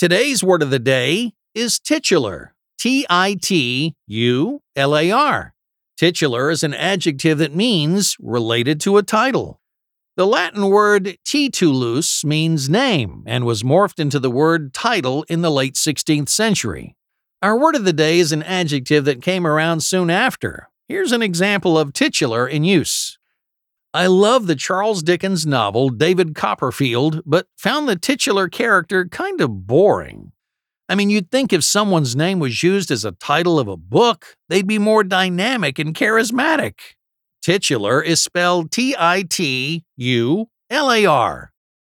Today's word of the day is titular. T I T U L A R. Titular is an adjective that means related to a title. The Latin word titulus means name and was morphed into the word title in the late 16th century. Our word of the day is an adjective that came around soon after. Here's an example of titular in use. I love the Charles Dickens novel David Copperfield, but found the titular character kind of boring. I mean, you'd think if someone's name was used as a title of a book, they'd be more dynamic and charismatic. Titular is spelled T I T U L A R.